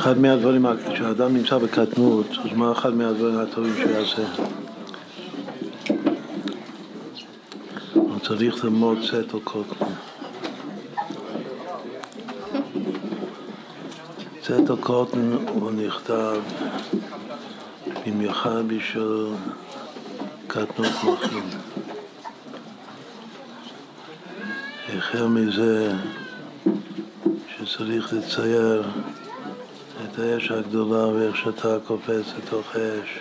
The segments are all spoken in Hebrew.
אחד מהדברים, כשאדם נמצא בקטנות, אז מה אחד מהדברים הטובים שהוא יעשה? הוא צריך ללמוד סט או קוטן. סט או קוטן הוא נכתב במיוחד בשביל קטנות מוחים. החל מזה שצריך לצייר את האש הגדולה ואיך שאתה קופץ לתוך האש.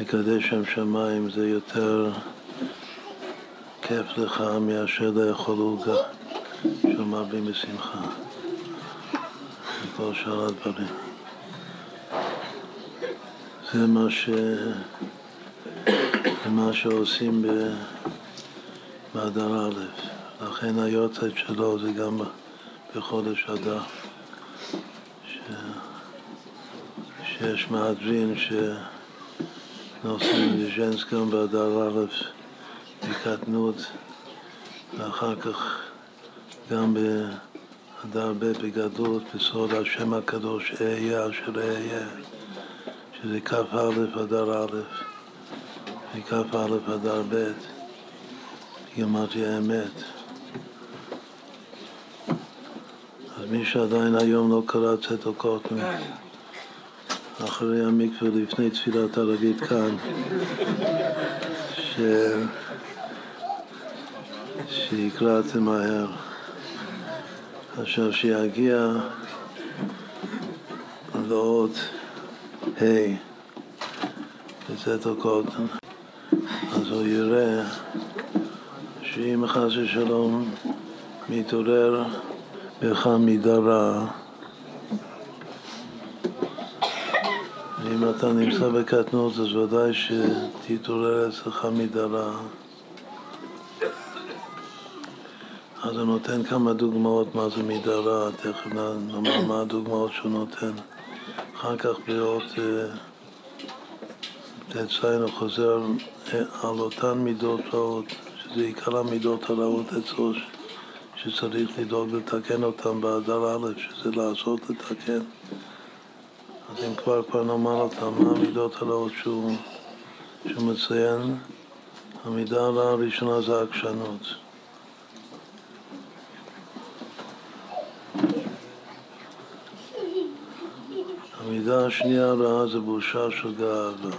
לקדש שם שמיים זה יותר כיף לך מאשר לאכול עוגה של מרבים בשמחה וכל שאר הדברים. זה מה, ש... זה מה שעושים באדר א', לכן היוצאת שלו זה גם בחודש אדר. שיש מהדרין שנוסעים לז'נסקם באדר א' בקטנות ואחר כך גם באדר ב' בגדלות בסוד השם הקדוש אהיה אשר אהיה שזה כ"א אדר א' וכ"א אדר ב' גמרתי האמת. אז מי שעדיין היום לא קרא קוטן אחרי המקווה לפני תפילת ערבית כאן, ש... שיקרא את זה מהר. עכשיו שיגיע לאות ה' בצאת הקוטן, אז הוא יראה שאם חס ושלום מתעורר בך מידה אם אתה נמצא בקטנות, אז ודאי שתתעורר אצלך מידה. אז הוא נותן כמה דוגמאות מה זה מידה תכף נאמר מה הדוגמאות שהוא נותן. אחר כך בעוד ט"ז הוא חוזר על אותן מידות רעות, שזה עיקר המידות הרעות אצלו, שצריך לדאוג לתקן אותן באדר א', שזה לעשות לתקן. אז אם כבר כבר נאמר אותם, מה המידות הרעות שהוא, שהוא מציין? המידה הראשונה זה העקשנות. המידה השנייה הרעה זה בושה של גאווה.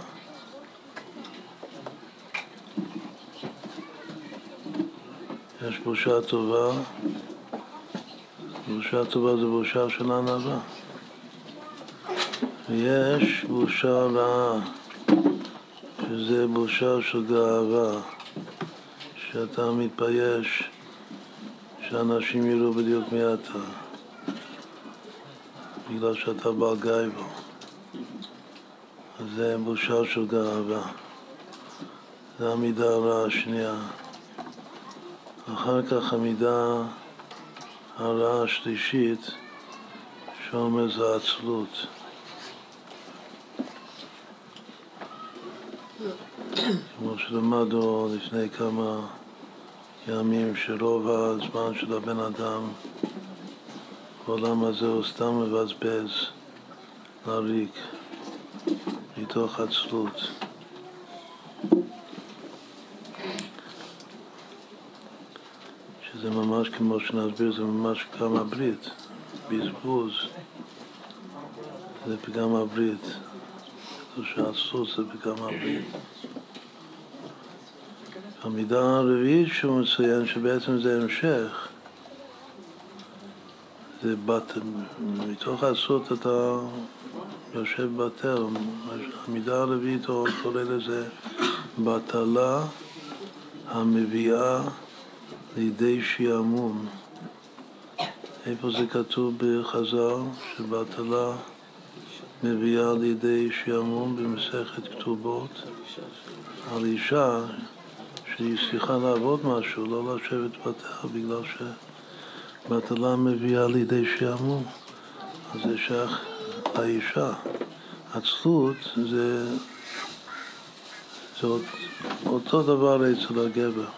יש בושה טובה, בושה טובה זה בושה של ענווה. ויש בושה רעה, שזה בושה של גאווה, שאתה מתבייש שאנשים יראו בדיוק מי אתה, בגלל שאתה בעל גאיבו. אז זה בושה של גאווה. זה המידה הרעה השנייה. אחר כך המידה הרעה השלישית, שאומר זה עצלות. כמו שלמדנו לפני כמה ימים, שרוב הזמן של הבן אדם בעולם הזה הוא סתם מבזבז לריק מתוך עצלות. שזה ממש כמו שנסביר, זה ממש פגם הברית, בזבוז, זה פגם הברית. שהסוס זה פגם הברית. המידה הרביעית שהוא מציין, שבעצם זה המשך, זה בת... מתוך הסות אתה יושב בתל, המידה הרביעית קורא לזה בטלה המביאה לידי שעמום. איפה זה כתוב בחז"ל? שבטלה מביאה לידי שעמום במסכת כתובות על אישה שהיא צריכה לעבוד משהו, לא לשבת בתא בגלל שבטלה מביאה לידי שעמום. אז זה שייך לאישה. עצלות זה, זה אותו דבר אצל הגבר.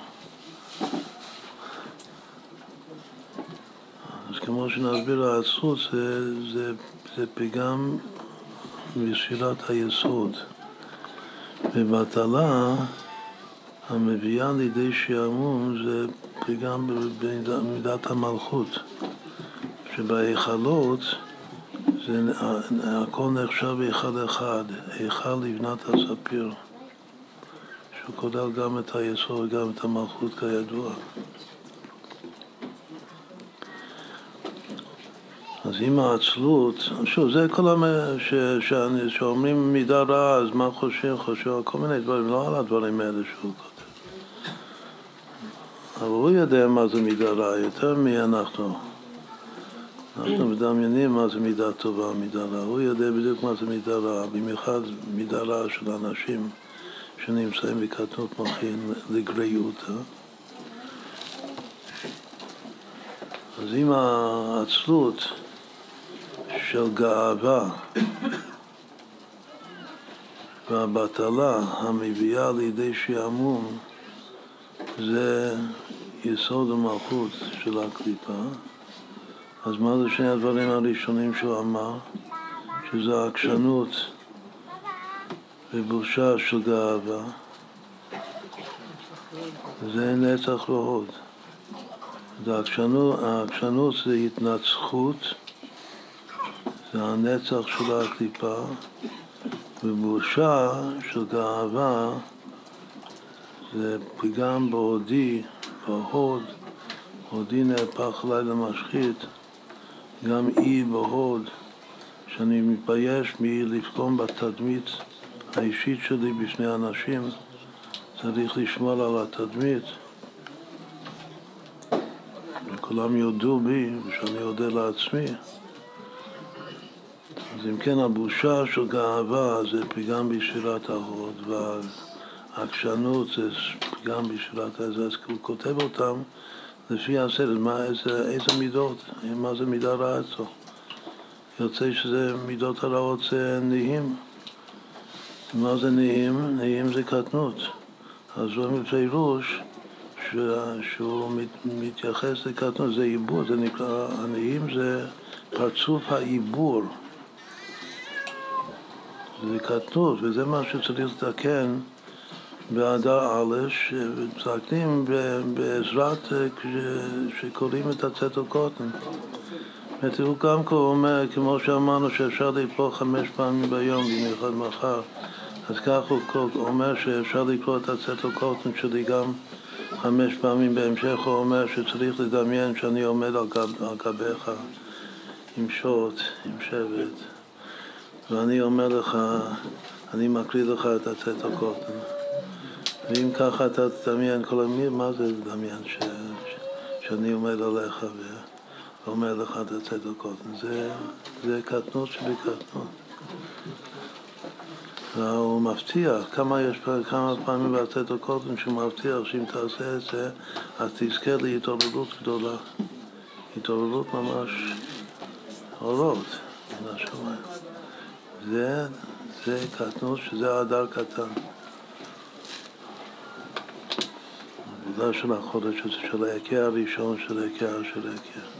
אז כמו שנסביר, העצלות זה, זה, זה פגם מספירת היסוד. ובטלה המביאה לידי שעמום זה פגם במידת המלכות, שבהיכלות זה, הכל נחשב היכל אחד, היכל לבנת הספיר, שהוא כולל גם את היסוד וגם את המלכות כידוע. אז עם העצלות, שוב, זה כל המ... ש... שאני, שאומרים מידה רעה, אז מה חושבים? חושבים כל מיני דברים, לא על הדברים האלה שהוא כותב. אבל הוא יודע מה זה מידה רעה, יותר מאנחנו. אנחנו מדמיינים מה זה מידה טובה, מידה רעה. הוא יודע בדיוק מה זה מידה רעה, במיוחד מידה רעה של אנשים שנמצאים בקטנות מוחין לגריותא. אז עם העצלות של גאווה והבטלה המביאה לידי שעמום זה יסוד המלכות של הקליפה. אז מה זה שני הדברים הראשונים שהוא אמר? שזה עקשנות ובושה של גאווה. זה נצח והוד. העקשנות זה התנצחות זה הנצח של הקליפה, ובושה של גאווה זה פגם בהודי, בהוד, הודי נהפך אליי למשחית, גם אי בהוד, שאני מתבייש מלפגום בתדמית האישית שלי בשני אנשים, צריך לשמור על התדמית. וכולם יודו בי ושאני אודה לעצמי. אז אם כן, הבושה של גאווה זה פגם בשירת ההוד, והעקשנות זה פגם בשירת ההוד, אז הוא כותב אותם לפי הסדר, מה, איזה, איזה מידות, מה זה מידה רעה אצלו. יוצא שזה מידות הרעות זה נהים. מה זה נהים? נהים זה קטנות. אז הוא בפירוש שהוא מתייחס לקטנות, זה עיבור, זה נקרא, הנהים זה פרצוף העיבור. זה כתוב, וזה מה שצריך לתקן באדר א', שמתקנים בעזרת, שקוראים את הצטר קוטן. הוא גם כה אומר, כמו שאמרנו שאפשר לקרוא חמש פעמים ביום, במיוחד מחר, אז כך הוא אומר שאפשר לקרוא את הצטר קוטן שלי גם חמש פעמים. בהמשך הוא אומר שצריך לדמיין שאני עומד על, על גביך עם שוט, עם שבט. ואני אומר לך, אני מקריא לך את הקוטן. ואם ככה אתה תדמיין כל המיר, מה זה לדמיין ש, ש, שאני עומד עליך ואומר לך את הקוטן? זה, זה קטנות שבקטנות. והוא מבטיח, כמה יש כמה פעמים הקוטן שהוא מבטיח שאם תעשה את זה, אז תזכה להתעוררות גדולה. התעוררות ממש אורות מן השמיים. זה, זה קטנות שזה הדר קטן. העבודה של החודש הזה, של ההיכר הראשון של ההיכר של ההיכר.